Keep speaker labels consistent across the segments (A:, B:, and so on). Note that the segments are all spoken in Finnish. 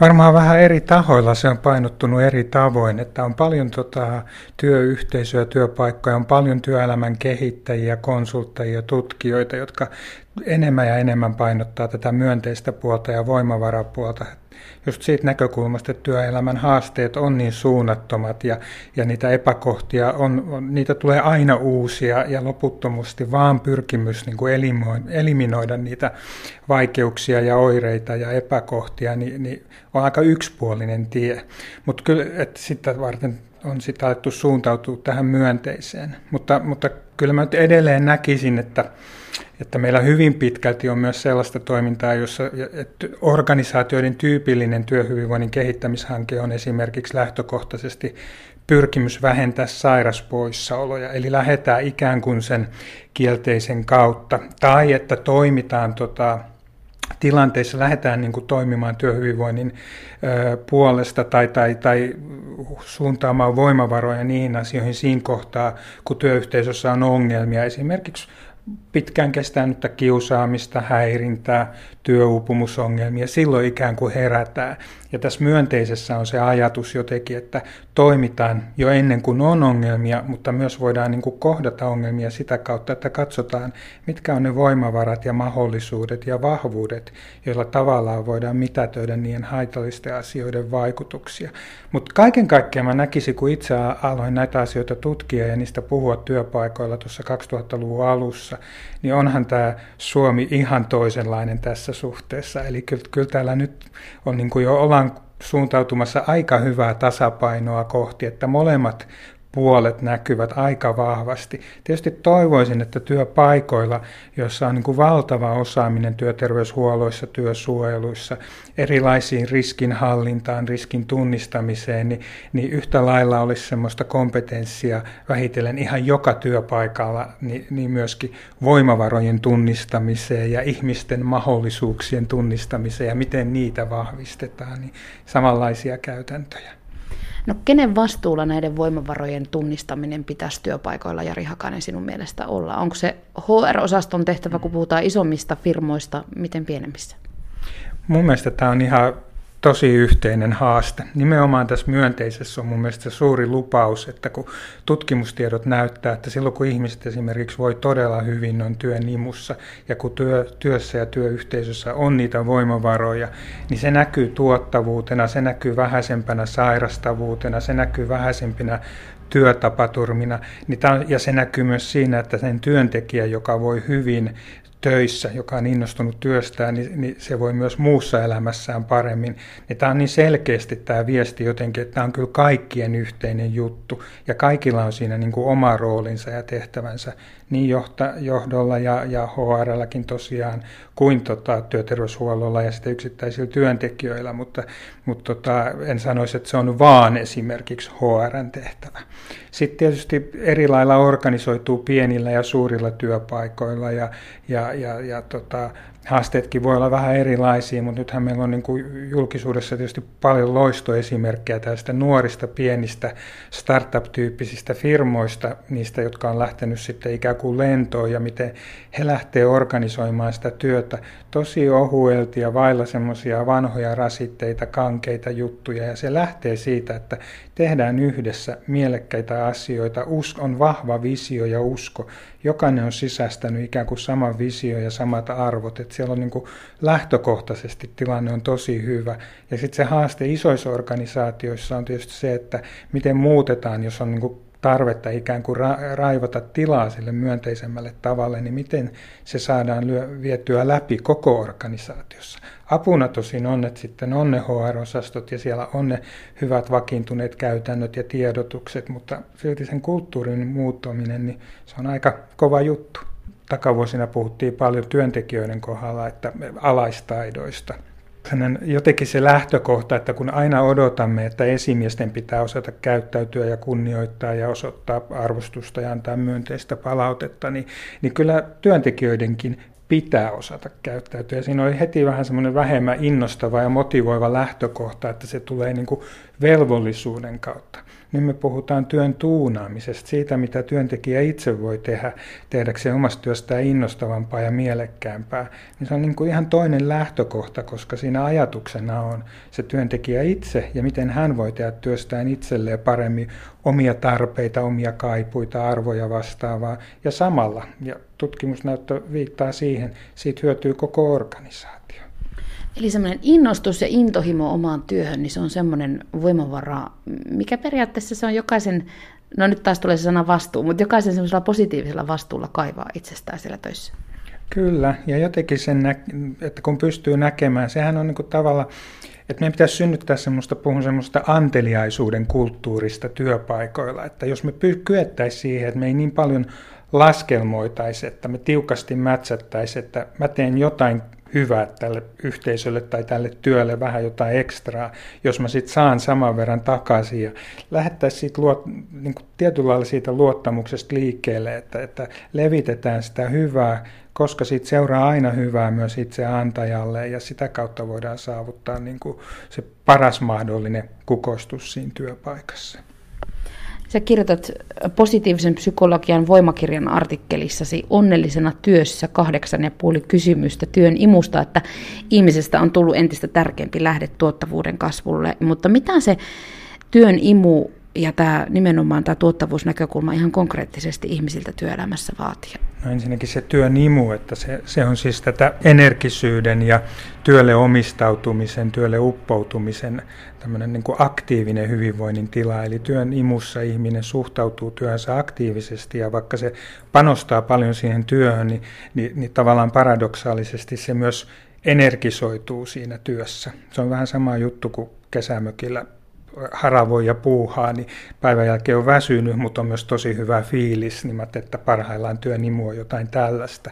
A: Varmaan vähän eri tahoilla se on painottunut eri tavoin, että on paljon tota, työyhteisöjä, työpaikkoja, on paljon työelämän kehittäjiä, konsultteja, tutkijoita, jotka enemmän ja enemmän painottaa tätä myönteistä puolta ja voimavarapuolta just siitä näkökulmasta, että työelämän haasteet on niin suunnattomat ja, ja niitä epäkohtia on, on, niitä tulee aina uusia ja loputtomasti vaan pyrkimys niin kuin eliminoida niitä vaikeuksia ja oireita ja epäkohtia, niin, niin on aika yksipuolinen tie. Mutta kyllä, että sitä varten on sitten alettu suuntautua tähän myönteiseen. Mutta, mutta kyllä mä edelleen näkisin, että että meillä hyvin pitkälti on myös sellaista toimintaa, jossa organisaatioiden tyypillinen työhyvinvoinnin kehittämishanke on esimerkiksi lähtökohtaisesti pyrkimys vähentää sairaspoissaoloja, eli lähdetään ikään kuin sen kielteisen kautta, tai että toimitaan tota, tilanteissa lähdetään niin kuin toimimaan työhyvinvoinnin ö, puolesta tai, tai, tai suuntaamaan voimavaroja niihin asioihin siinä kohtaa, kun työyhteisössä on ongelmia. Esimerkiksi pitkään kestänyttä kiusaamista, häirintää, työuupumusongelmia, silloin ikään kuin herätään. Ja tässä myönteisessä on se ajatus jotenkin, että toimitaan jo ennen kuin on ongelmia, mutta myös voidaan niin kuin kohdata ongelmia sitä kautta, että katsotaan, mitkä on ne voimavarat ja mahdollisuudet ja vahvuudet, joilla tavallaan voidaan mitätöidä niiden haitallisten asioiden vaikutuksia. Mutta kaiken kaikkiaan mä näkisin, kun itse aloin näitä asioita tutkia ja niistä puhua työpaikoilla tuossa 2000-luvun alussa, niin onhan tämä Suomi ihan toisenlainen tässä suhteessa. Eli kyllä, kyllä täällä nyt on niin kuin jo ollaan suuntautumassa aika hyvää tasapainoa kohti, että molemmat puolet näkyvät aika vahvasti. Tietysti toivoisin, että työpaikoilla, joissa on niin kuin valtava osaaminen työterveyshuolloissa, työsuojeluissa, erilaisiin riskinhallintaan, riskin tunnistamiseen, niin, niin yhtä lailla olisi sellaista kompetenssia vähitellen ihan joka työpaikalla, niin, niin myöskin voimavarojen tunnistamiseen ja ihmisten mahdollisuuksien tunnistamiseen ja miten niitä vahvistetaan, niin samanlaisia käytäntöjä.
B: No kenen vastuulla näiden voimavarojen tunnistaminen pitäisi työpaikoilla, Jari Hakanen, sinun mielestä olla? Onko se HR-osaston tehtävä, kun puhutaan isommista firmoista, miten pienemmissä?
A: Mun mielestä tämä on ihan tosi yhteinen haaste. Nimenomaan tässä myönteisessä on mun mielestä suuri lupaus, että kun tutkimustiedot näyttää, että silloin kun ihmiset esimerkiksi voi todella hyvin on työn imussa ja kun työ, työssä ja työyhteisössä on niitä voimavaroja, niin se näkyy tuottavuutena, se näkyy vähäisempänä sairastavuutena, se näkyy vähäisempinä työtapaturmina, niin ja se näkyy myös siinä, että sen työntekijä, joka voi hyvin, töissä, joka on innostunut työstään, niin, niin se voi myös muussa elämässään paremmin. Niin tämä on niin selkeästi tämä viesti jotenkin, että tämä on kyllä kaikkien yhteinen juttu ja kaikilla on siinä niin kuin oma roolinsa ja tehtävänsä niin johta, johdolla ja, ja HRlläkin tosiaan kuin tota, työterveyshuollolla ja sitten yksittäisillä työntekijöillä, mutta, mutta tota, en sanoisi, että se on vaan esimerkiksi HRn tehtävä. Sitten tietysti eri lailla organisoituu pienillä ja suurilla työpaikoilla ja, ja, ja, ja tota, haasteetkin voi olla vähän erilaisia, mutta nythän meillä on niin kuin julkisuudessa tietysti paljon loistoesimerkkejä tästä nuorista pienistä startup-tyyppisistä firmoista, niistä, jotka on lähtenyt sitten ikään kuin lentoon ja miten he lähtee organisoimaan sitä työtä. Tosi ohuelti ja vailla semmoisia vanhoja rasitteita, kankeita juttuja ja se lähtee siitä, että tehdään yhdessä mielekkäitä asioita, on vahva visio ja usko, jokainen on sisäistänyt ikään kuin saman visio ja samat arvot, että siellä on niin kuin lähtökohtaisesti tilanne on tosi hyvä. Ja sitten se haaste isoissa organisaatioissa on tietysti se, että miten muutetaan, jos on niin kuin tarvetta ikään kuin ra- raivata tilaa sille myönteisemmälle tavalle, niin miten se saadaan lyö- vietyä läpi koko organisaatiossa. Apuna tosin on, että sitten on ne HR-osastot ja siellä on ne hyvät vakiintuneet käytännöt ja tiedotukset, mutta silti sen kulttuurin muuttaminen, niin se on aika kova juttu. Takavuosina puhuttiin paljon työntekijöiden kohdalla, että alaistaidoista – jotenkin se lähtökohta, että kun aina odotamme, että esimiesten pitää osata käyttäytyä ja kunnioittaa ja osoittaa arvostusta ja antaa myönteistä palautetta, niin, niin kyllä työntekijöidenkin pitää osata käyttäytyä. Ja siinä oli heti vähän semmoinen vähemmän innostava ja motivoiva lähtökohta, että se tulee niin kuin velvollisuuden kautta. Nyt me puhutaan työn tuunaamisesta, siitä mitä työntekijä itse voi tehdä tehdäkseen omasta työstään innostavampaa ja mielekkäämpää. Niin se on niin kuin ihan toinen lähtökohta, koska siinä ajatuksena on se työntekijä itse ja miten hän voi tehdä työstään itselleen paremmin omia tarpeita, omia kaipuita, arvoja vastaavaa ja samalla, ja tutkimusnäyttö viittaa siihen, siitä hyötyy koko organisaatio.
B: Eli semmoinen innostus ja intohimo omaan työhön, niin se on semmoinen voimavara, mikä periaatteessa se on jokaisen, no nyt taas tulee se sana vastuu, mutta jokaisen semmoisella positiivisella vastuulla kaivaa itsestään siellä töissä.
A: Kyllä, ja jotenkin sen, että kun pystyy näkemään, sehän on niin tavalla, että meidän pitäisi synnyttää semmoista, puhun semmoista anteliaisuuden kulttuurista työpaikoilla, että jos me kyettäisiin siihen, että me ei niin paljon laskelmoitaisi, että me tiukasti mätsättäisiin, että mä teen jotain hyvää tälle yhteisölle tai tälle työlle vähän jotain ekstraa, jos mä sitten saan saman verran takaisin ja lähettäisiin siitä luot, niin kuin tietyllä lailla siitä luottamuksesta liikkeelle, että, että levitetään sitä hyvää, koska siitä seuraa aina hyvää myös itse antajalle ja sitä kautta voidaan saavuttaa niin kuin se paras mahdollinen kukoistus siinä työpaikassa.
B: Sä kirjoitat positiivisen psykologian voimakirjan artikkelissasi onnellisena työssä kahdeksan ja puoli kysymystä työn imusta, että ihmisestä on tullut entistä tärkeämpi lähde tuottavuuden kasvulle. Mutta mitä se työn imu ja tämä nimenomaan tämä tuottavuusnäkökulma ihan konkreettisesti ihmisiltä työelämässä vaatii?
A: No ensinnäkin se työn imu, että se, se on siis tätä energisyyden ja työlle omistautumisen, työlle uppoutumisen tämmöinen niin kuin aktiivinen hyvinvoinnin tila. Eli työn imussa ihminen suhtautuu työhönsä aktiivisesti ja vaikka se panostaa paljon siihen työhön, niin, niin, niin tavallaan paradoksaalisesti se myös energisoituu siinä työssä. Se on vähän sama juttu kuin kesämökillä haravoi ja puuhaa, niin päivän jälkeen on väsynyt, mutta on myös tosi hyvä fiilis, niin mä että parhaillaan työn imu on jotain tällaista.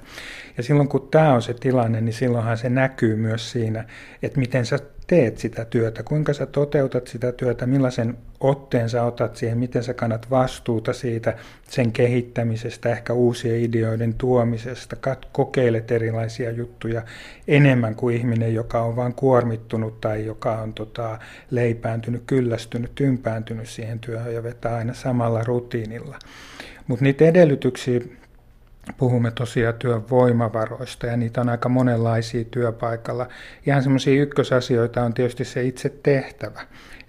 A: Ja silloin kun tämä on se tilanne, niin silloinhan se näkyy myös siinä, että miten sä teet sitä työtä, kuinka sä toteutat sitä työtä, millaisen otteen sä otat siihen, miten sä kannat vastuuta siitä, sen kehittämisestä, ehkä uusien ideoiden tuomisesta, kokeilet erilaisia juttuja enemmän kuin ihminen, joka on vain kuormittunut tai joka on tota, leipääntynyt, kyllästynyt, tympääntynyt siihen työhön ja vetää aina samalla rutiinilla. Mutta niitä edellytyksiä puhumme tosiaan työn voimavaroista ja niitä on aika monenlaisia työpaikalla. Ihan semmoisia ykkösasioita on tietysti se itse tehtävä.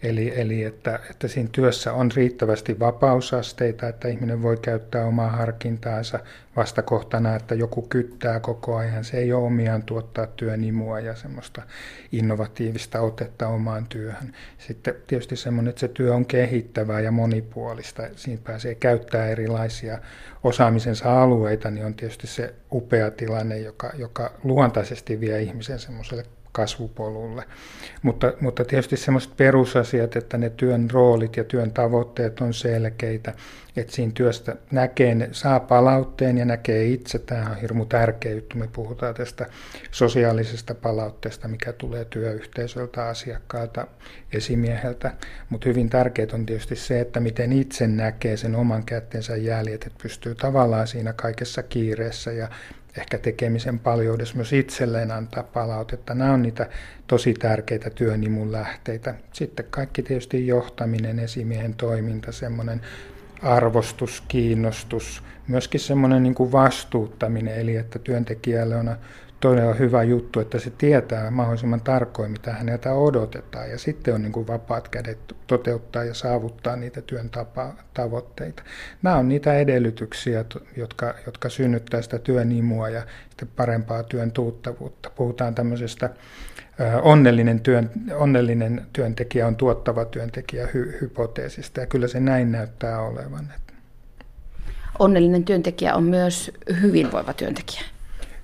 A: Eli, eli että, että siinä työssä on riittävästi vapausasteita, että ihminen voi käyttää omaa harkintaansa vastakohtana, että joku kyttää koko ajan. Se ei ole omiaan tuottaa työnimua ja semmoista innovatiivista otetta omaan työhön. Sitten tietysti semmoinen, että se työ on kehittävää ja monipuolista. Siinä pääsee käyttää erilaisia osaamisensa alueita, niin on tietysti se upea tilanne, joka, joka luontaisesti vie ihmisen semmoiselle kasvupolulle. Mutta, mutta tietysti semmoiset perusasiat, että ne työn roolit ja työn tavoitteet on selkeitä, että siinä työstä näkee, saa palautteen ja näkee itse. Tämä on hirmu tärkeä juttu. Me puhutaan tästä sosiaalisesta palautteesta, mikä tulee työyhteisöltä, asiakkaalta, esimieheltä. Mutta hyvin tärkeää on tietysti se, että miten itse näkee sen oman kättensä jäljet, että pystyy tavallaan siinä kaikessa kiireessä ja ehkä tekemisen paljoudessa myös itselleen antaa palautetta. Nämä on niitä tosi tärkeitä työnimun lähteitä. Sitten kaikki tietysti johtaminen, esimiehen toiminta, semmoinen arvostus, kiinnostus, myöskin semmoinen niin kuin vastuuttaminen, eli että työntekijälle on todella hyvä juttu, että se tietää mahdollisimman tarkoin, mitä häneltä odotetaan, ja sitten on niin kuin vapaat kädet toteuttaa ja saavuttaa niitä työn tapa, tavoitteita. Nämä on niitä edellytyksiä, jotka, jotka synnyttää sitä työnimua ja sitten parempaa työn tuuttavuutta. Puhutaan tämmöisestä onnellinen, työn, onnellinen työntekijä on tuottava työntekijä hy, hypoteesista, ja kyllä se näin näyttää olevan.
B: Onnellinen työntekijä on myös hyvinvoiva työntekijä.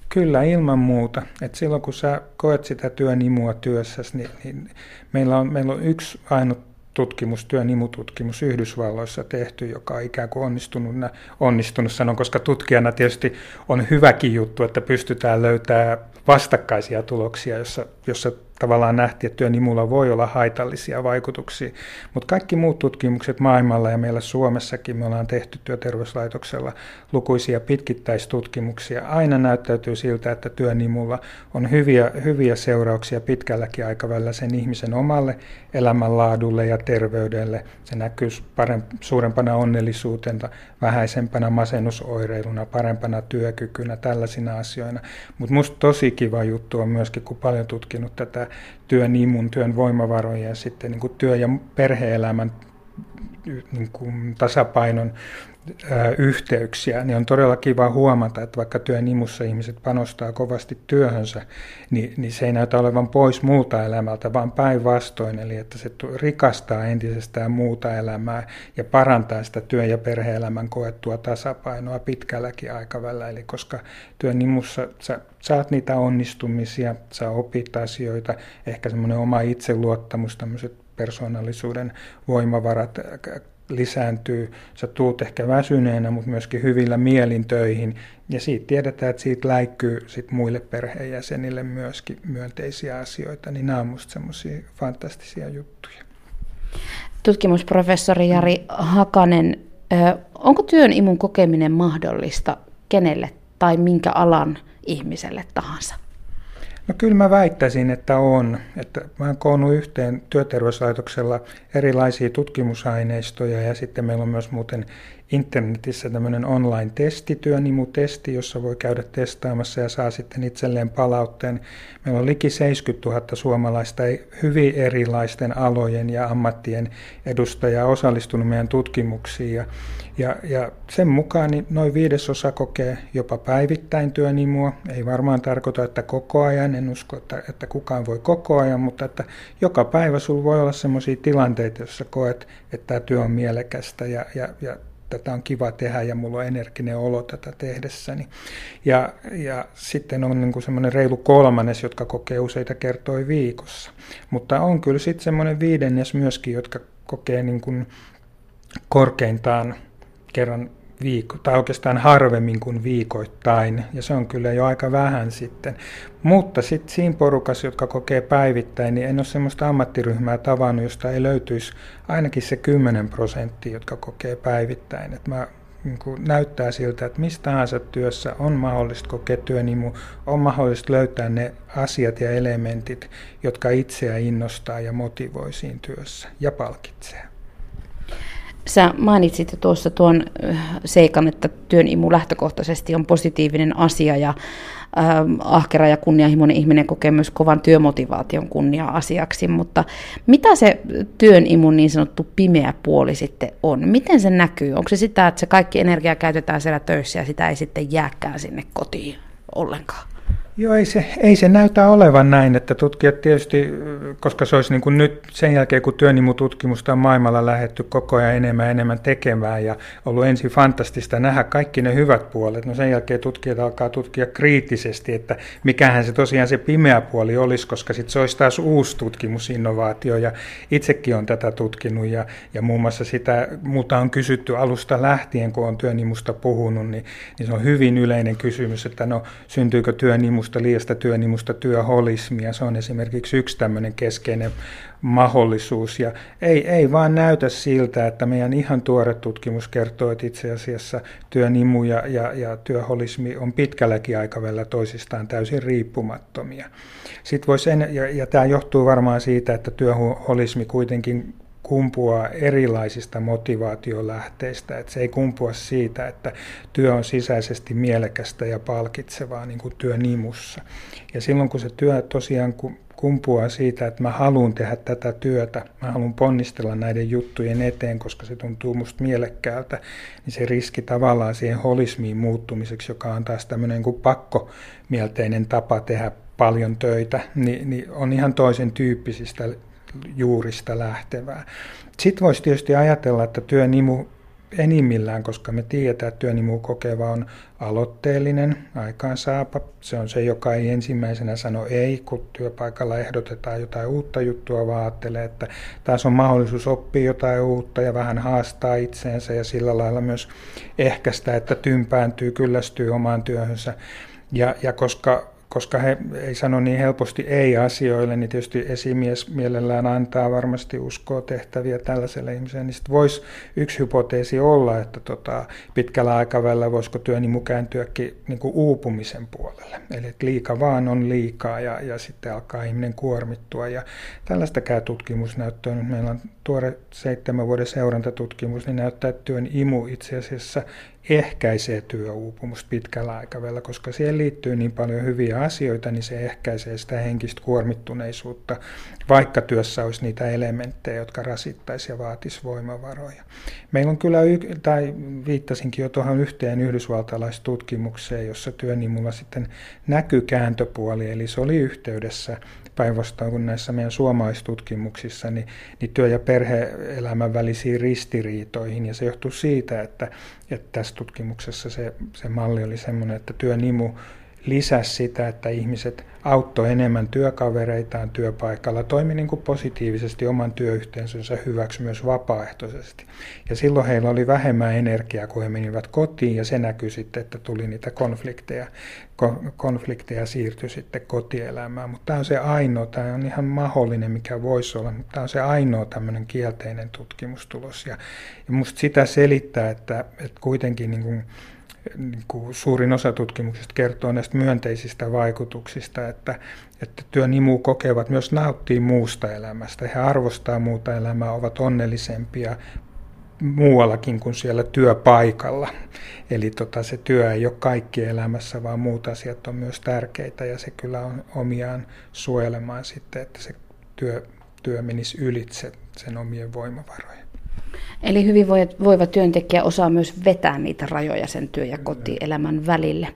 A: Kyllä, ilman muuta. Et silloin kun sä koet sitä työn imua työssäsi, niin, niin meillä, on, meillä on yksi ainut tutkimus, työn imututkimus Yhdysvalloissa tehty, joka on ikään kuin onnistunut, onnistunut sanon, koska tutkijana tietysti on hyväkin juttu, että pystytään löytämään vastakkaisia tuloksia, jossa, jossa tavallaan nähtiin, että työnimulla voi olla haitallisia vaikutuksia. Mutta kaikki muut tutkimukset maailmalla ja meillä Suomessakin, me ollaan tehty työterveyslaitoksella lukuisia pitkittäistutkimuksia, aina näyttäytyy siltä, että työnimulla on hyviä, hyviä seurauksia pitkälläkin aikavälillä sen ihmisen omalle elämänlaadulle ja terveydelle. Se näkyy paremp- suurempana onnellisuutena, vähäisempänä masennusoireiluna, parempana työkykynä, tällaisina asioina. Mutta minusta tosi kiva juttu on myöskin, kun paljon tutkinut tätä työn imun, työn voimavaroja ja sitten niin kuin työ- ja perhe-elämän niin kuin tasapainon yhteyksiä, niin on todella kiva huomata, että vaikka työn imussa ihmiset panostaa kovasti työhönsä, niin, niin se ei näytä olevan pois muulta elämältä, vaan päinvastoin, eli että se rikastaa entisestään muuta elämää ja parantaa sitä työ- ja perhe-elämän koettua tasapainoa pitkälläkin aikavälillä, eli koska työn imussa sä saat niitä onnistumisia, sä opit asioita, ehkä semmoinen oma itseluottamus, tämmöiset persoonallisuuden voimavarat lisääntyy. Sä tuut ehkä väsyneenä, mutta myöskin hyvillä mielin töihin. Ja siitä tiedetään, että siitä läikkyy sit muille perheenjäsenille myöskin myönteisiä asioita. Niin nämä on musta semmoisia fantastisia juttuja.
B: Tutkimusprofessori Jari Hakanen, onko työn imun kokeminen mahdollista kenelle tai minkä alan ihmiselle tahansa?
A: No kyllä mä väittäisin, että on. Että mä oon koonnut yhteen työterveyslaitoksella erilaisia tutkimusaineistoja ja sitten meillä on myös muuten internetissä tämmöinen online-testi, työnimutesti, jossa voi käydä testaamassa ja saa sitten itselleen palautteen. Meillä on liki 70 000 suomalaista hyvin erilaisten alojen ja ammattien edustajaa osallistunut meidän tutkimuksiin. Ja, ja, ja sen mukaan niin noin viidesosa kokee jopa päivittäin työnimua. Ei varmaan tarkoita, että koko ajan, en usko, että, että kukaan voi koko ajan, mutta että joka päivä sulla voi olla sellaisia tilanteita, joissa koet, että tämä työ on mielekästä ja, ja, ja tätä on kiva tehdä ja mulla on energinen olo tätä tehdessäni. Ja, ja sitten on niin semmoinen reilu kolmannes, jotka kokee useita kertoja viikossa. Mutta on kyllä sitten semmoinen viidennes myöskin, jotka kokee niin kuin korkeintaan kerran viikko, tai oikeastaan harvemmin kuin viikoittain, ja se on kyllä jo aika vähän sitten. Mutta sitten siinä porukassa, jotka kokee päivittäin, niin en ole sellaista ammattiryhmää tavannut, josta ei löytyisi ainakin se 10 prosenttia, jotka kokee päivittäin. Et mä niin kuin näyttää siltä, että mistä tahansa työssä on mahdollista kokea työnimu, on mahdollista löytää ne asiat ja elementit, jotka itseä innostaa ja motivoi siinä työssä ja palkitsee.
B: Sä mainitsit tuossa tuon seikan, että työn imu lähtökohtaisesti on positiivinen asia ja äh, ahkera ja kunnianhimoinen ihminen kokee myös kovan työmotivaation kunnia-asiaksi, mutta mitä se työn imun niin sanottu pimeä puoli sitten on? Miten se näkyy? Onko se sitä, että se kaikki energia käytetään siellä töissä ja sitä ei sitten jääkään sinne kotiin ollenkaan?
A: Joo, ei se, ei se näytä olevan näin, että tutkijat tietysti, koska se olisi niin kuin nyt sen jälkeen, kun työnimututkimusta on maailmalla lähetty koko ajan enemmän ja enemmän tekemään ja ollut ensin fantastista nähdä kaikki ne hyvät puolet. No sen jälkeen tutkijat alkaa tutkia kriittisesti, että mikähän se tosiaan se pimeä puoli olisi, koska sitten se olisi taas uusi tutkimusinnovaatio ja itsekin on tätä tutkinut ja, ja muun muassa sitä, muuta on kysytty alusta lähtien, kun on työnimusta puhunut, niin, niin se on hyvin yleinen kysymys, että no syntyykö työnimusta imusta, liiasta työnimusta työholismia. Se on esimerkiksi yksi tämmöinen keskeinen mahdollisuus. Ja ei, ei vaan näytä siltä, että meidän ihan tuore tutkimus kertoo, että itse asiassa työnimu ja, ja, ja työholismi on pitkälläkin aikavälillä toisistaan täysin riippumattomia. Sitten voisi en, ja, ja tämä johtuu varmaan siitä, että työholismi kuitenkin kumpuaa erilaisista motivaatiolähteistä. Että se ei kumpua siitä, että työ on sisäisesti mielekästä ja palkitsevaa niin kuin työnimussa. Ja silloin kun se työ tosiaan kumpuaa siitä, että mä haluan tehdä tätä työtä, mä haluan ponnistella näiden juttujen eteen, koska se tuntuu musta mielekkäältä, niin se riski tavallaan siihen holismiin muuttumiseksi, joka on taas tämmöinen kuin pakkomielteinen tapa tehdä paljon töitä, niin, niin on ihan toisen tyyppisistä juurista lähtevää. Sitten voisi tietysti ajatella, että työnimu enimmillään, koska me tiedetään, että työnimu kokeva on aloitteellinen, aikaansaapa. Se on se, joka ei ensimmäisenä sano ei, kun työpaikalla ehdotetaan jotain uutta juttua, vaan ajattelee, että taas on mahdollisuus oppia jotain uutta ja vähän haastaa itseensä ja sillä lailla myös ehkäistä, että tympääntyy, kyllästyy omaan työhönsä. Ja, ja koska koska he ei sano niin helposti ei-asioille, niin tietysti esimies mielellään antaa varmasti uskoa tehtäviä tällaiselle ihmiselle, niin voisi yksi hypoteesi olla, että tota, pitkällä aikavälillä voisiko työnimu kääntyäkin niin kuin uupumisen puolelle. Eli että liika vaan on liikaa ja, ja sitten alkaa ihminen kuormittua. Ja tällaistakään tutkimusnäyttöä, nyt meillä on tuore seitsemän vuoden seurantatutkimus, niin näyttää, että työn imu itse asiassa ehkäisee työuupumusta pitkällä aikavälillä, koska siihen liittyy niin paljon hyviä asioita, niin se ehkäisee sitä henkistä kuormittuneisuutta, vaikka työssä olisi niitä elementtejä, jotka rasittaisi ja vaatisi voimavaroja. Meillä on kyllä, tai viittasinkin jo tuohon yhteen yhdysvaltalaistutkimukseen, jossa työnimulla sitten näkyy kääntöpuoli, eli se oli yhteydessä päinvastoin kuin näissä meidän suomalaistutkimuksissa, niin, niin työ- ja perhe-elämän välisiin ristiriitoihin. Ja se johtuu siitä, että, että tässä tutkimuksessa se, se malli oli sellainen, että työnimu lisäsi sitä, että ihmiset auttoi enemmän työkavereitaan työpaikalla, toimi niin kuin positiivisesti oman työyhteisönsä hyväksi myös vapaaehtoisesti. Ja silloin heillä oli vähemmän energiaa, kun he menivät kotiin, ja se näkyi sitten, että tuli niitä konflikteja, konflikteja siirtyi sitten kotielämään. Mutta tämä on se ainoa, tämä on ihan mahdollinen, mikä voisi olla, mutta tämä on se ainoa tämmöinen kielteinen tutkimustulos. Ja, ja musta sitä selittää, että, että kuitenkin niin kuin, niin kuin suurin osa tutkimuksista kertoo näistä myönteisistä vaikutuksista, että, että työnimu kokevat myös nauttii muusta elämästä. He arvostaa muuta elämää, ovat onnellisempia muuallakin kuin siellä työpaikalla. Eli tota, se työ ei ole kaikki elämässä, vaan muut asiat on myös tärkeitä ja se kyllä on omiaan suojelemaan sitten, että se työ, työ menisi ylitse sen omien voimavarojen.
B: Eli hyvinvoiva työntekijä osaa myös vetää niitä rajoja sen työ- ja kotielämän välille.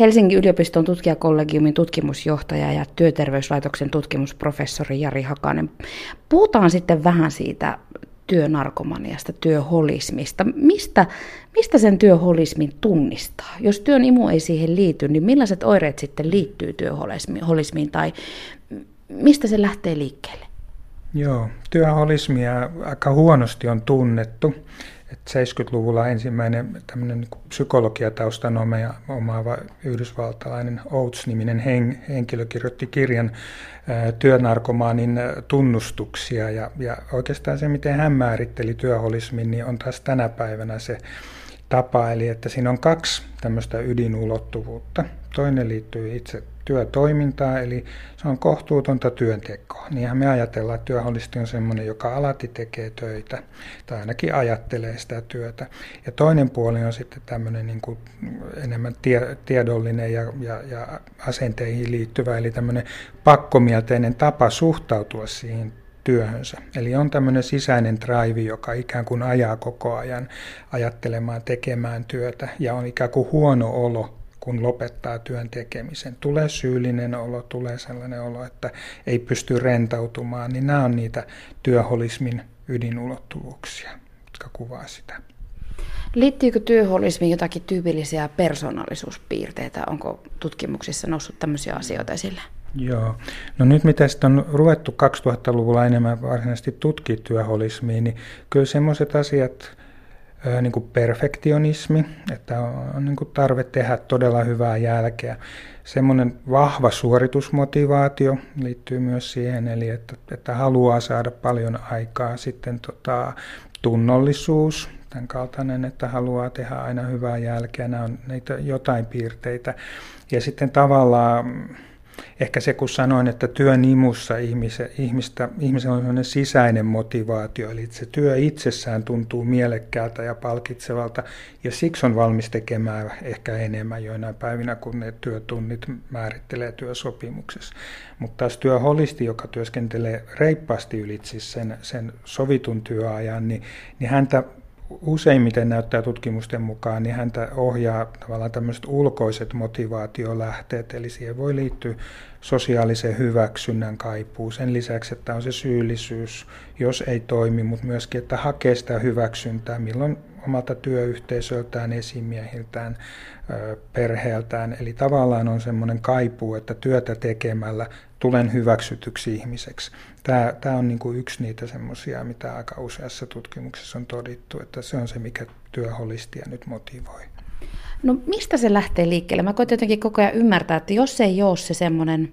B: Helsingin yliopiston tutkijakollegiumin tutkimusjohtaja ja työterveyslaitoksen tutkimusprofessori Jari Hakanen. Puhutaan sitten vähän siitä työnarkomaniasta, työholismista. Mistä, mistä sen työholismin tunnistaa? Jos työn imu ei siihen liity, niin millaiset oireet sitten liittyy työholismiin tai mistä se lähtee liikkeelle?
A: Joo, työholismia aika huonosti on tunnettu. Et 70-luvulla ensimmäinen tämmöinen niin psykologiataustan omaava yhdysvaltalainen Oates-niminen henkilö kirjoitti kirjan työnarkomaanin tunnustuksia. Ja, ja oikeastaan se, miten hän määritteli työholismin, niin on taas tänä päivänä se tapa. Eli että siinä on kaksi tämmöistä ydinulottuvuutta. Toinen liittyy itse työtoimintaa, eli se on kohtuutonta työntekoa. Niinhän me ajatellaan, että työholisti on sellainen, joka alati tekee töitä, tai ainakin ajattelee sitä työtä. Ja toinen puoli on sitten tämmöinen niin kuin enemmän tie, tiedollinen ja, ja, ja asenteihin liittyvä, eli tämmöinen pakkomielteinen tapa suhtautua siihen työhönsä. Eli on tämmöinen sisäinen drive, joka ikään kuin ajaa koko ajan ajattelemaan, tekemään työtä ja on ikään kuin huono olo kun lopettaa työn tekemisen. Tulee syyllinen olo, tulee sellainen olo, että ei pysty rentautumaan, niin nämä on niitä työholismin ydinulottuvuuksia, jotka kuvaa sitä.
B: Liittyykö työholismiin jotakin tyypillisiä persoonallisuuspiirteitä? Onko tutkimuksissa noussut tämmöisiä asioita esille?
A: Joo. No nyt mitä sitten on ruvettu 2000-luvulla enemmän varsinaisesti tutkia työholismiin, niin kyllä semmoiset asiat, niin kuin perfektionismi, että on niin kuin tarve tehdä todella hyvää jälkeä. Semmoinen vahva suoritusmotivaatio liittyy myös siihen, eli että, että haluaa saada paljon aikaa. Sitten tota, tunnollisuus, tämän kaltainen, että haluaa tehdä aina hyvää jälkeä. Nämä on niitä jotain piirteitä. Ja sitten tavallaan ehkä se, kun sanoin, että työn imussa ihmisen, ihmistä, ihmisellä on sellainen sisäinen motivaatio, eli se työ itsessään tuntuu mielekkäältä ja palkitsevalta, ja siksi on valmis tekemään ehkä enemmän joinain päivinä, kun ne työtunnit määrittelee työsopimuksessa. Mutta taas työholisti, joka työskentelee reippaasti ylitse sen, sen sovitun työajan, niin, niin häntä useimmiten näyttää tutkimusten mukaan, niin häntä ohjaa tavallaan tämmöiset ulkoiset motivaatiolähteet, eli siihen voi liittyä sosiaalisen hyväksynnän kaipuu. Sen lisäksi, että on se syyllisyys, jos ei toimi, mutta myöskin, että hakee sitä hyväksyntää, milloin omalta työyhteisöltään, esimiehiltään, perheeltään. Eli tavallaan on semmoinen kaipuu, että työtä tekemällä tulen hyväksytyksi ihmiseksi. Tämä, tämä on niin kuin yksi niitä semmoisia, mitä aika useassa tutkimuksessa on todittu, että se on se, mikä työholistia nyt motivoi.
B: No mistä se lähtee liikkeelle? Mä koitan jotenkin koko ajan ymmärtää, että jos ei ole se semmoinen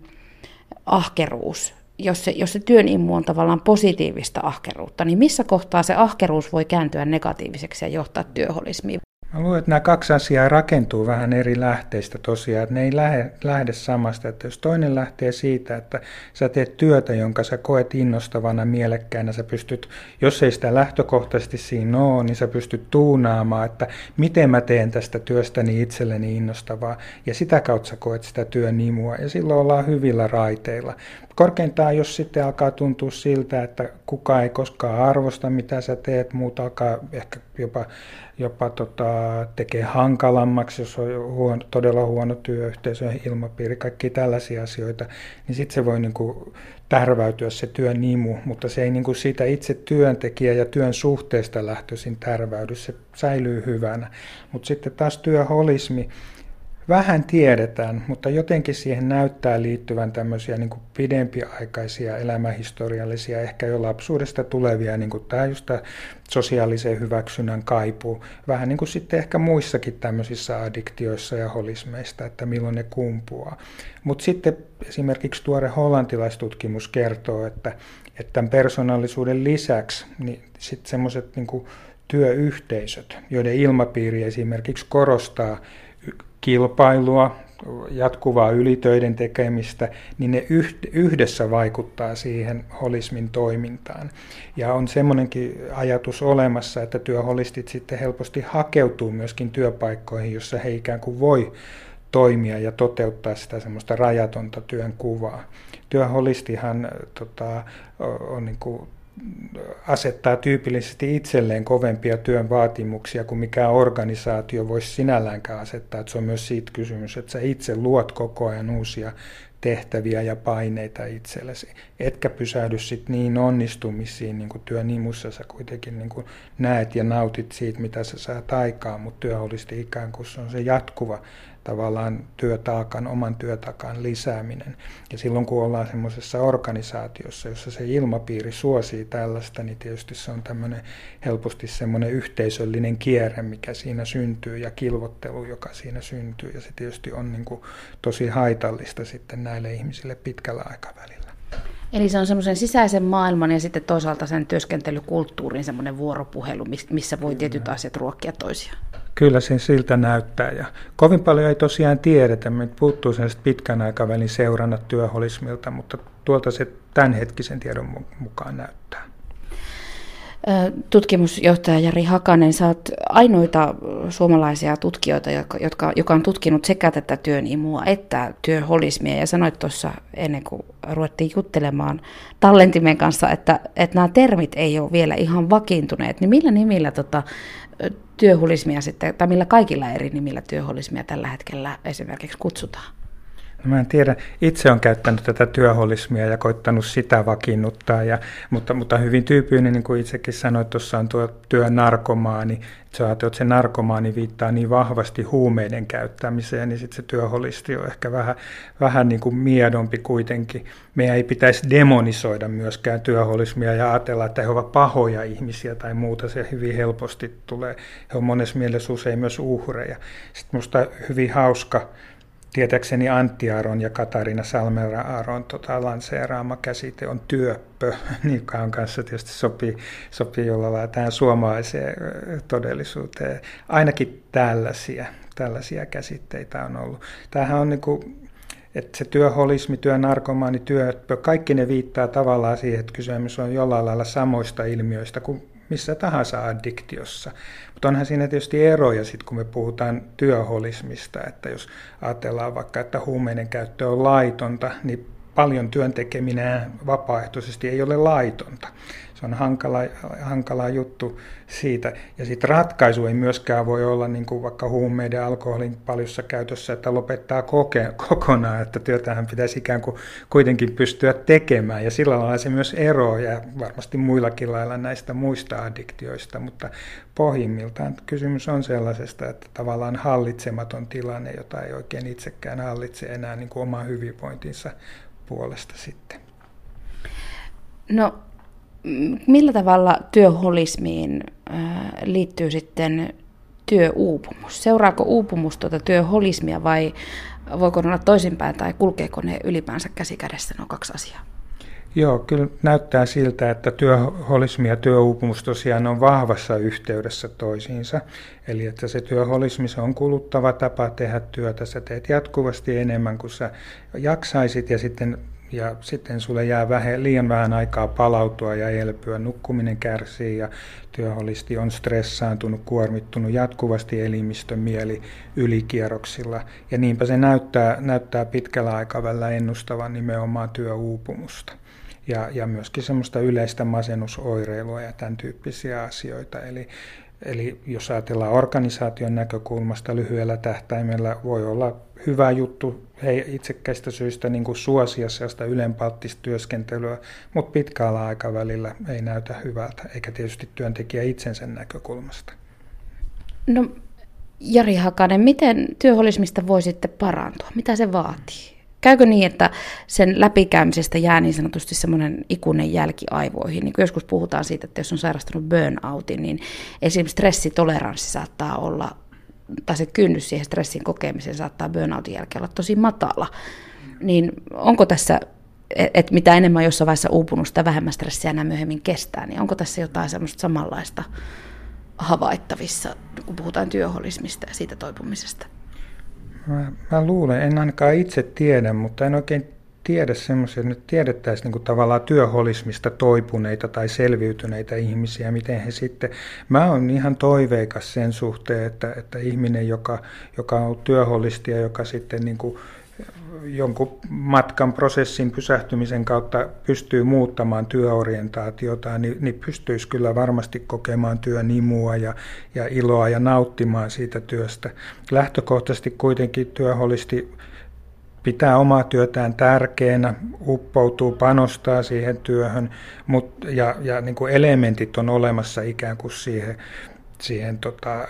B: ahkeruus, jos se, jos se työn immu on tavallaan positiivista ahkeruutta, niin missä kohtaa se ahkeruus voi kääntyä negatiiviseksi ja johtaa työholismiin?
A: Mä luulen, että nämä kaksi asiaa rakentuu vähän eri lähteistä tosiaan, että ne ei lähde, lähde samasta. Että jos toinen lähtee siitä, että sä teet työtä, jonka sä koet innostavana, mielekkäänä, sä pystyt, jos ei sitä lähtökohtaisesti siinä ole, niin sä pystyt tuunaamaan, että miten mä teen tästä työstäni itselleni innostavaa, ja sitä kautta sä koet sitä työn imua, ja silloin ollaan hyvillä raiteilla. Korkeintaan, jos sitten alkaa tuntua siltä, että kukaan ei koskaan arvosta, mitä sä teet, muut alkaa ehkä jopa, jopa tota, tekee hankalammaksi, jos on huono, todella huono työyhteisö, ilmapiiri, kaikki tällaisia asioita, niin sitten se voi niin kuin tärväytyä se työn nimu, mutta se ei niin kuin siitä itse työntekijä ja työn suhteesta lähtöisin tärväydy, se säilyy hyvänä. Mutta sitten taas työholismi, vähän tiedetään, mutta jotenkin siihen näyttää liittyvän tämmöisiä niin pidempiaikaisia elämähistoriallisia, ehkä jo lapsuudesta tulevia, niin kuin tämä just tämä sosiaalisen hyväksynnän kaipuu. Vähän niin kuin sitten ehkä muissakin tämmöisissä addiktioissa ja holismeista, että milloin ne kumpuaa. Mutta sitten esimerkiksi tuore hollantilaistutkimus kertoo, että, että tämän persoonallisuuden lisäksi niin sitten semmoiset niin työyhteisöt, joiden ilmapiiri esimerkiksi korostaa kilpailua, jatkuvaa ylitöiden tekemistä, niin ne yhdessä vaikuttaa siihen holismin toimintaan. Ja on semmoinenkin ajatus olemassa, että työholistit sitten helposti hakeutuu myöskin työpaikkoihin, jossa he ikään kuin voi toimia ja toteuttaa sitä semmoista rajatonta työn kuvaa. Työholistihan tota, on niin kuin asettaa tyypillisesti itselleen kovempia työn vaatimuksia kuin mikä organisaatio voisi sinälläänkään asettaa. Että se on myös siitä kysymys, että sä itse luot koko ajan uusia tehtäviä ja paineita itsellesi. Etkä pysähdy sitten niin onnistumisiin niin kuin työn imussa. Sä kuitenkin niin kuin näet ja nautit siitä, mitä sä saat aikaan, mutta työ olisi ikään kuin se on se jatkuva tavallaan työtaakan, oman työtakan lisääminen. Ja silloin kun ollaan semmoisessa organisaatiossa, jossa se ilmapiiri suosii tällaista, niin tietysti se on tämmöinen helposti semmoinen yhteisöllinen kierre, mikä siinä syntyy ja kilvottelu, joka siinä syntyy. Ja se tietysti on niin kuin tosi haitallista sitten näille ihmisille pitkällä aikavälillä.
B: Eli se on semmoisen sisäisen maailman ja sitten toisaalta sen työskentelykulttuurin semmoinen vuoropuhelu, missä voi tietyt asiat ruokkia toisiaan.
A: Kyllä se siltä näyttää ja kovin paljon ei tosiaan tiedetä. Me puuttuu sellaista pitkän aikavälin seurannat työholismilta, mutta tuolta se tämänhetkisen tiedon mukaan näyttää.
B: Tutkimusjohtaja Jari Hakanen, sä oot ainoita suomalaisia tutkijoita, jotka, joka on tutkinut sekä tätä työn imua että työholismia. Ja sanoit tuossa ennen kuin ruvettiin juttelemaan tallentimen kanssa, että, että nämä termit ei ole vielä ihan vakiintuneet. Niin millä nimillä tota, työholismia sitten, tai millä kaikilla eri nimillä työholismia tällä hetkellä esimerkiksi kutsutaan?
A: Mä en tiedä, itse on käyttänyt tätä työholismia ja koittanut sitä vakiinnuttaa, ja, mutta, mutta hyvin tyypillinen, niin kuin itsekin sanoit, tuossa on tuo työnarkomaani, sä että se narkomaani viittaa niin vahvasti huumeiden käyttämiseen, niin sitten se työholisti on ehkä vähän, vähän niin kuin miedompi kuitenkin. Meidän ei pitäisi demonisoida myöskään työholismia ja ajatella, että he ovat pahoja ihmisiä tai muuta, se hyvin helposti tulee. He on monessa mielessä usein myös uhreja. Sitten minusta hyvin hauska, tietääkseni Antti Aaron ja Katarina Salmera Aaron tota, lanseeraama käsite on työppö, joka on kanssa tietysti sopii, sopii jollain tähän suomalaiseen todellisuuteen. Ainakin tällaisia, tällaisia käsitteitä on ollut. Tämähän on niin kuin, että se työholismi, työnarkomaani, työppö, kaikki ne viittaa tavallaan siihen, että kysymys on jollain lailla samoista ilmiöistä kuin missä tahansa addiktiossa. Mutta onhan siinä tietysti eroja sitten, kun me puhutaan työholismista, että jos ajatellaan vaikka, että huumeiden käyttö on laitonta, niin paljon työntekeminen vapaaehtoisesti ei ole laitonta se on hankala, hankala juttu siitä. Ja sitten ratkaisu ei myöskään voi olla niin kuin vaikka huumeiden alkoholin paljossa käytössä, että lopettaa koke, kokonaan, että työtähän pitäisi ikään kuin kuitenkin pystyä tekemään. Ja sillä lailla se myös eroaa ja varmasti muillakin lailla näistä muista addiktioista, mutta pohjimmiltaan kysymys on sellaisesta, että tavallaan hallitsematon tilanne, jota ei oikein itsekään hallitse enää niin kuin oman hyvinvointinsa puolesta sitten.
B: No millä tavalla työholismiin liittyy sitten työuupumus. Seuraako uupumus tuota työholismia vai voiko ne olla toisinpäin tai kulkeeko ne ylipäänsä käsi kädessä nuo kaksi asiaa?
A: Joo, kyllä näyttää siltä, että työholismi ja työuupumus tosiaan on vahvassa yhteydessä toisiinsa. Eli että se työholismi se on kuluttava tapa tehdä työtä. Sä teet jatkuvasti enemmän kuin sä jaksaisit ja sitten ja sitten sulle jää vähän, liian vähän aikaa palautua ja elpyä. Nukkuminen kärsii ja työholisti on stressaantunut, kuormittunut jatkuvasti elimistön mieli ylikierroksilla. Ja niinpä se näyttää, näyttää pitkällä aikavälillä ennustavan nimenomaan työuupumusta. Ja, ja myöskin semmoista yleistä masennusoireilua ja tämän tyyppisiä asioita. Eli, Eli jos ajatellaan organisaation näkökulmasta lyhyellä tähtäimellä, voi olla hyvä juttu hei, itsekkäistä syistä niin kuin suosia sellaista ylenpalttista työskentelyä, mutta pitkällä aikavälillä ei näytä hyvältä, eikä tietysti työntekijä itsensä näkökulmasta.
B: No Jari Hakanen, miten työholismista voi sitten parantua? Mitä se vaatii? Käykö niin, että sen läpikäymisestä jää niin sanotusti semmoinen ikuinen jälki aivoihin? Niin joskus puhutaan siitä, että jos on sairastunut burnoutin, niin esimerkiksi stressitoleranssi saattaa olla tai se kynnys siihen stressin kokemiseen saattaa burnoutin jälkeen olla tosi matala. Niin onko tässä, että mitä enemmän jossain vaiheessa uupunut, sitä vähemmän stressiä enää myöhemmin kestää, niin onko tässä jotain semmoista samanlaista havaittavissa, kun puhutaan työholismista ja siitä toipumisesta?
A: Mä, mä luulen, en ainakaan itse tiedä, mutta en oikein tiedä semmoisia, että nyt tiedettäisiin niin tavallaan työholismista toipuneita tai selviytyneitä ihmisiä, miten he sitten, mä oon ihan toiveikas sen suhteen, että, että ihminen, joka, joka on työholisti ja joka sitten niin kuin jonkun matkan prosessin pysähtymisen kautta pystyy muuttamaan työorientaatiota, niin, niin pystyisi kyllä varmasti kokemaan työnimua ja, ja iloa ja nauttimaan siitä työstä. Lähtökohtaisesti kuitenkin työholisti pitää omaa työtään tärkeänä, uppoutuu, panostaa siihen työhön, mutta, ja, ja niin kuin elementit on olemassa ikään kuin siihen, siihen tota,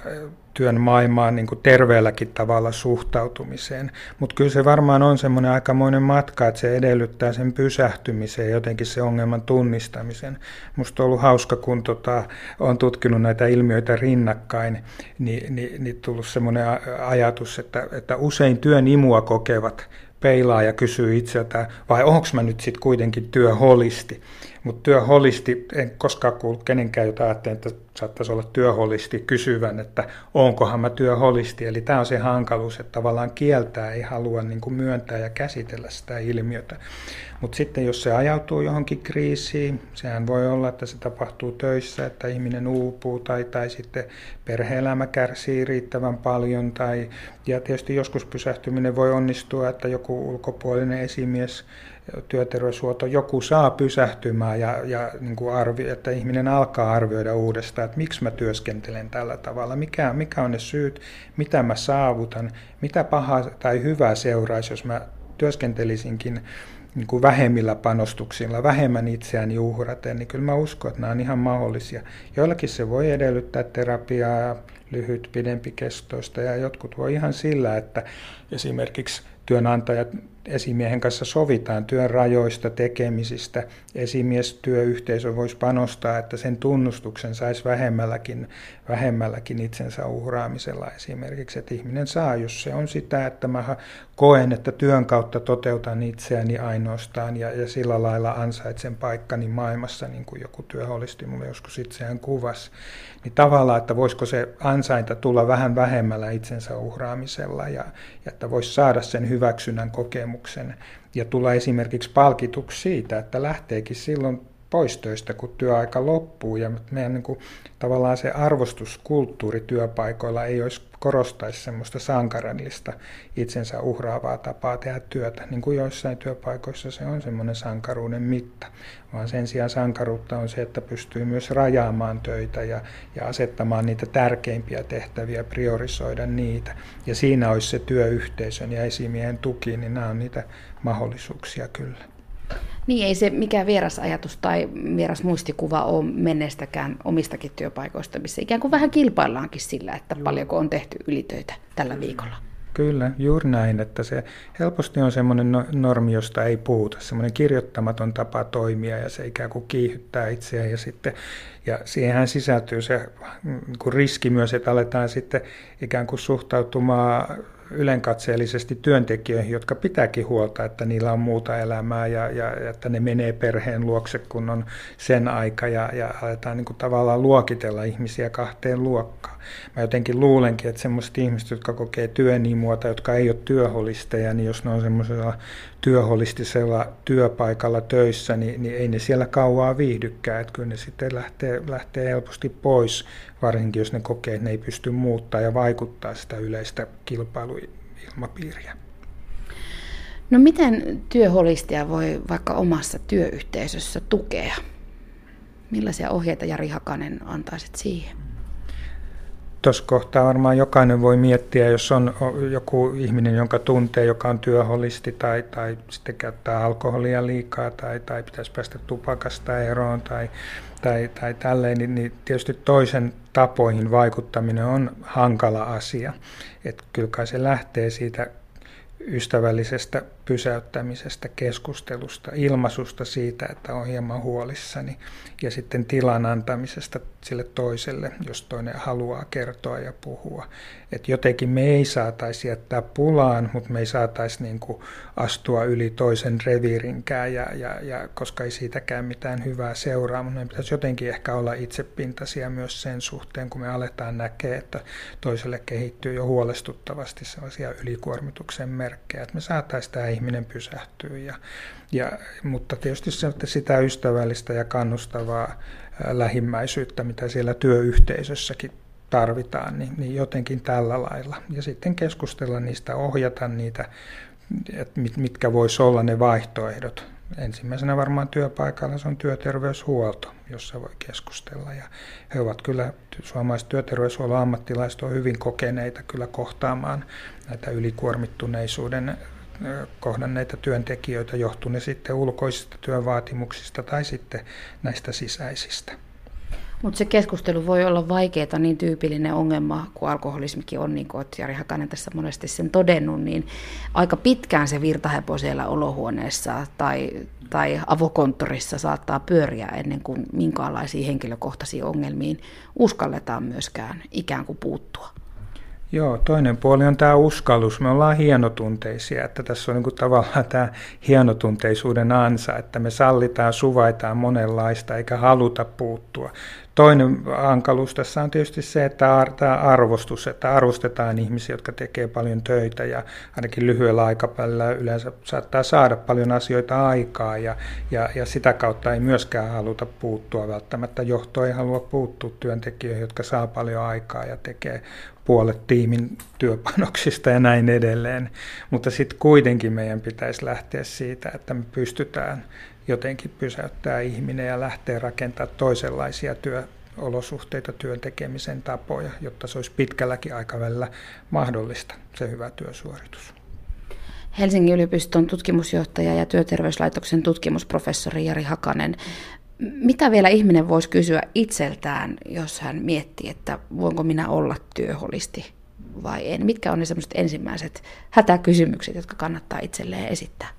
A: työn maailmaan niin kuin terveelläkin tavalla suhtautumiseen. Mutta kyllä se varmaan on semmoinen aikamoinen matka, että se edellyttää sen pysähtymisen ja jotenkin se ongelman tunnistamisen. Musta on ollut hauska, kun tota, olen tutkinut näitä ilmiöitä rinnakkain, niin, niin, niin tullut semmoinen ajatus, että, että usein työn imua kokevat peilaa ja kysyy itseltä, vai onko mä nyt sitten kuitenkin työholisti. Mutta työholisti, en koskaan kuullut kenenkään, jota ajattelin, että saattaisi olla työholisti kysyvän, että onkohan mä työholisti. Eli tämä on se hankaluus, että tavallaan kieltää ei halua niin kuin myöntää ja käsitellä sitä ilmiötä. Mutta sitten jos se ajautuu johonkin kriisiin, sehän voi olla, että se tapahtuu töissä, että ihminen uupuu tai, tai sitten perheelämä kärsii riittävän paljon. Tai, ja tietysti joskus pysähtyminen voi onnistua, että joku ulkopuolinen esimies työterveyshuolto, joku saa pysähtymään ja, ja niin kuin arvi, että ihminen alkaa arvioida uudestaan, että miksi mä työskentelen tällä tavalla, mikä, mikä on ne syyt, mitä mä saavutan, mitä pahaa tai hyvää seuraisi, jos mä työskentelisinkin niin kuin vähemmillä panostuksilla, vähemmän itseään uhraten, niin kyllä mä uskon, että nämä on ihan mahdollisia. Joillakin se voi edellyttää terapiaa, lyhyt, pidempi kestoista ja jotkut voi ihan sillä, että esimerkiksi työnantajat esimiehen kanssa sovitaan työn rajoista, tekemisistä. Esimies työyhteisö voisi panostaa, että sen tunnustuksen saisi vähemmälläkin, vähemmälläkin itsensä uhraamisella esimerkiksi. Että ihminen saa, jos se on sitä, että mä koen, että työn kautta toteutan itseäni ainoastaan ja, ja sillä lailla ansaitsen paikkani maailmassa, niin kuin joku työholisti mulle joskus itseään kuvasi, niin tavallaan, että voisiko se ansainta tulla vähän vähemmällä itsensä uhraamisella ja, ja että voisi saada sen hyväksynnän kokemuksen ja tulla esimerkiksi palkituksi siitä, että lähteekin silloin pois töistä, kun työaika loppuu. Ja meidän niin kuin, tavallaan se arvostuskulttuuri työpaikoilla ei olisi korostaisi semmoista sankarallista itsensä uhraavaa tapaa tehdä työtä, niin kuin joissain työpaikoissa se on semmoinen sankaruuden mitta, vaan sen sijaan sankaruutta on se, että pystyy myös rajaamaan töitä ja, ja asettamaan niitä tärkeimpiä tehtäviä, priorisoida niitä. Ja siinä olisi se työyhteisön ja esimiehen tuki, niin nämä on niitä mahdollisuuksia kyllä.
B: Niin ei se mikään vieras ajatus tai vieras muistikuva ole menneestäkään omistakin työpaikoista, missä ikään kuin vähän kilpaillaankin sillä, että Joo. paljonko on tehty ylitöitä tällä viikolla.
A: Kyllä, juuri näin, että se helposti on semmoinen no, normi, josta ei puhuta, semmoinen kirjoittamaton tapa toimia ja se ikään kuin kiihyttää itseään ja sitten ja siihenhän sisältyy se niin riski myös, että aletaan sitten ikään kuin suhtautumaan ylenkatseellisesti työntekijöihin, jotka pitääkin huolta, että niillä on muuta elämää ja, ja että ne menee perheen luokse, kun on sen aika ja, ja aletaan niin kuin tavallaan luokitella ihmisiä kahteen luokkaan. Mä jotenkin luulenkin, että semmoiset ihmiset, jotka kokee työnimua tai jotka ei ole työholisteja, niin jos ne on semmoisella työholistisella työpaikalla töissä, niin, niin ei ne siellä kauaa viihdykään, että kyllä ne sitten lähtee, lähtee helposti pois, varsinkin jos ne kokee, että ne ei pysty muuttaa ja vaikuttaa sitä yleistä kilpailuilmapiiriä.
B: No miten työholistia voi vaikka omassa työyhteisössä tukea? Millaisia ohjeita Jari Hakanen antaisit siihen?
A: Tuossa kohtaa varmaan jokainen voi miettiä, jos on joku ihminen, jonka tuntee, joka on työholisti tai, tai sitten käyttää alkoholia liikaa tai, tai pitäisi päästä tupakasta eroon tai, tai, tai tälleen, niin, niin tietysti toisen tapoihin vaikuttaminen on hankala asia. Että kyllä kai se lähtee siitä ystävällisestä pysäyttämisestä, keskustelusta, ilmaisusta siitä, että on hieman huolissani ja sitten tilan antamisesta sille toiselle, jos toinen haluaa kertoa ja puhua. Et jotenkin me ei saataisi jättää pulaan, mutta me ei saataisi niin kuin astua yli toisen reviirinkään, ja, ja, ja, koska ei siitäkään mitään hyvää seuraa, mutta meidän pitäisi jotenkin ehkä olla itsepintaisia myös sen suhteen, kun me aletaan näkee, että toiselle kehittyy jo huolestuttavasti sellaisia ylikuormituksen merkkejä, että me saataisiin tämä ihminen pysähtyä. Ja, ja, mutta tietysti se, että sitä ystävällistä ja kannustavaa lähimmäisyyttä, mitä siellä työyhteisössäkin tarvitaan, niin, niin jotenkin tällä lailla. Ja sitten keskustella niistä, ohjata niitä, että mit, mitkä voisi olla ne vaihtoehdot. Ensimmäisenä varmaan työpaikalla se on työterveyshuolto, jossa voi keskustella. Ja he ovat kyllä, suomalaiset työterveyshuollon ammattilaiset ovat hyvin kokeneita kyllä kohtaamaan näitä ylikuormittuneisuuden kohdanneita työntekijöitä, johtuu ne sitten ulkoisista työvaatimuksista tai sitten näistä sisäisistä.
B: Mutta se keskustelu voi olla vaikeaa, niin tyypillinen ongelma kuin alkoholismikin on, niin kuin Jari Hakanen tässä monesti sen todennut, niin aika pitkään se virtahepo siellä olohuoneessa tai, tai avokonttorissa saattaa pyöriä ennen kuin minkäänlaisiin henkilökohtaisiin ongelmiin uskalletaan myöskään ikään kuin puuttua.
A: Joo, toinen puoli on tämä uskallus. Me ollaan hienotunteisia, että tässä on niin kuin tavallaan tämä hienotunteisuuden ansa, että me sallitaan, suvaitaan monenlaista eikä haluta puuttua. Toinen hankaluus tässä on tietysti se, että tämä arvostus, että arvostetaan ihmisiä, jotka tekee paljon töitä ja ainakin lyhyellä aikavälillä yleensä saattaa saada paljon asioita aikaa ja, ja, ja sitä kautta ei myöskään haluta puuttua välttämättä. Johto ei halua puuttua työntekijöihin, jotka saa paljon aikaa ja tekee puolet tiimin työpanoksista ja näin edelleen. Mutta sitten kuitenkin meidän pitäisi lähteä siitä, että me pystytään jotenkin pysäyttää ihminen ja lähteä rakentamaan toisenlaisia työolosuhteita, työn tekemisen tapoja, jotta se olisi pitkälläkin aikavälillä mahdollista, se hyvä työsuoritus.
B: Helsingin yliopiston tutkimusjohtaja ja työterveyslaitoksen tutkimusprofessori Jari Hakanen. Mitä vielä ihminen voisi kysyä itseltään, jos hän miettii, että voinko minä olla työholisti vai en? Mitkä on ne ensimmäiset hätäkysymykset, jotka kannattaa itselleen esittää?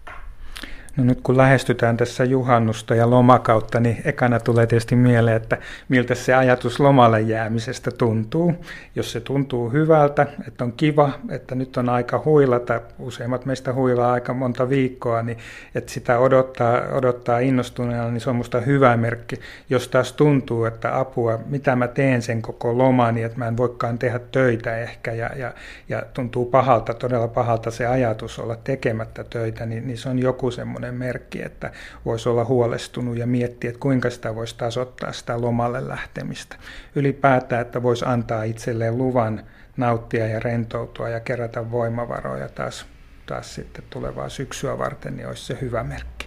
A: No nyt kun lähestytään tässä juhannusta ja lomakautta, niin ekana tulee tietysti mieleen, että miltä se ajatus lomalle jäämisestä tuntuu. Jos se tuntuu hyvältä, että on kiva, että nyt on aika huilata, useimmat meistä huilaa aika monta viikkoa, niin että sitä odottaa, odottaa innostuneena, niin se on musta hyvä merkki. Jos taas tuntuu, että apua, mitä mä teen sen koko lomani, niin että mä en voikaan tehdä töitä ehkä ja, ja, ja tuntuu pahalta, todella pahalta se ajatus olla tekemättä töitä, niin, niin se on joku semmoinen semmoinen merkki, että voisi olla huolestunut ja miettiä, että kuinka sitä voisi tasoittaa sitä lomalle lähtemistä. Ylipäätään, että voisi antaa itselleen luvan nauttia ja rentoutua ja kerätä voimavaroja taas, taas sitten tulevaa syksyä varten, niin olisi se hyvä merkki.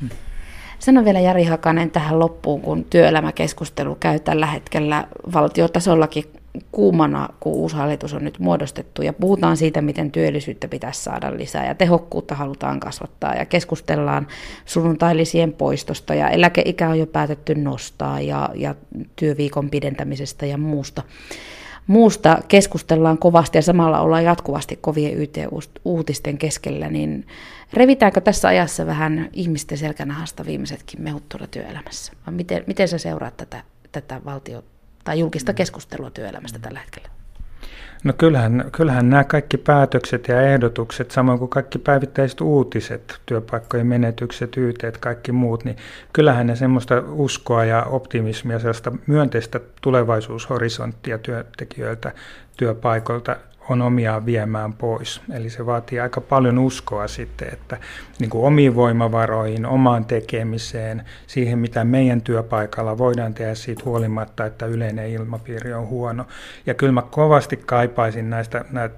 A: Hmm.
B: Sano vielä Jari Hakanen tähän loppuun, kun työelämäkeskustelu käy tällä hetkellä valtiotasollakin kuumana, kun uusi hallitus on nyt muodostettu ja puhutaan siitä, miten työllisyyttä pitäisi saada lisää ja tehokkuutta halutaan kasvattaa ja keskustellaan sunnuntailisien poistosta ja eläkeikä on jo päätetty nostaa ja, ja työviikon pidentämisestä ja muusta. muusta keskustellaan kovasti ja samalla ollaan jatkuvasti kovien YT-uutisten keskellä, niin revitäänkö tässä ajassa vähän ihmisten selkänahasta viimeisetkin mehut tuolla työelämässä? Miten, miten sä seuraat tätä, tätä valtio- tai julkista keskustelua työelämästä tällä hetkellä?
A: No kyllähän, kyllähän nämä kaikki päätökset ja ehdotukset, samoin kuin kaikki päivittäiset uutiset, työpaikkojen menetykset, yteet, kaikki muut, niin kyllähän ne semmoista uskoa ja optimismia, sellaista myönteistä tulevaisuushorisonttia työntekijöiltä, työpaikoilta on omiaan viemään pois. Eli se vaatii aika paljon uskoa sitten, että niin kuin omiin voimavaroihin, omaan tekemiseen, siihen mitä meidän työpaikalla voidaan tehdä siitä huolimatta, että yleinen ilmapiiri on huono. Ja kyllä mä kovasti kaipaisin näistä, näitä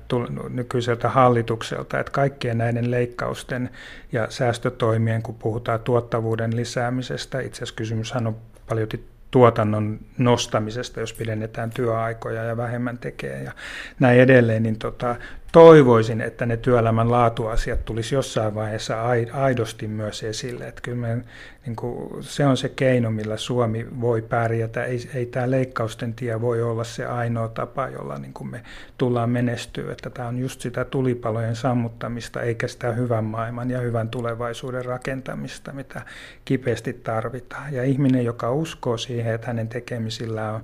A: nykyiseltä hallitukselta, että kaikkien näiden leikkausten ja säästötoimien, kun puhutaan tuottavuuden lisäämisestä, itse asiassa kysymyshän on paljon tuotannon nostamisesta, jos pidennetään työaikoja ja vähemmän tekee ja näin edelleen, niin tota, toivoisin, että ne työelämän laatuasiat tulisi jossain vaiheessa aidosti myös esille. Että kyllä me, niin kuin, se on se keino, millä Suomi voi pärjätä. Ei, ei tämä leikkausten tie voi olla se ainoa tapa, jolla niin kuin me tullaan menestyä. Että tämä on just sitä tulipalojen sammuttamista, eikä sitä hyvän maailman ja hyvän tulevaisuuden rakentamista, mitä kipeästi tarvitaan. Ja ihminen, joka uskoo siihen, että hänen tekemisillään on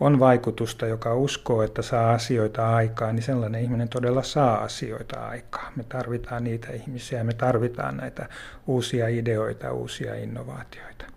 A: on vaikutusta, joka uskoo, että saa asioita aikaan, niin sellainen ihminen todella saa asioita aikaan. Me tarvitaan niitä ihmisiä, me tarvitaan näitä uusia ideoita, uusia innovaatioita.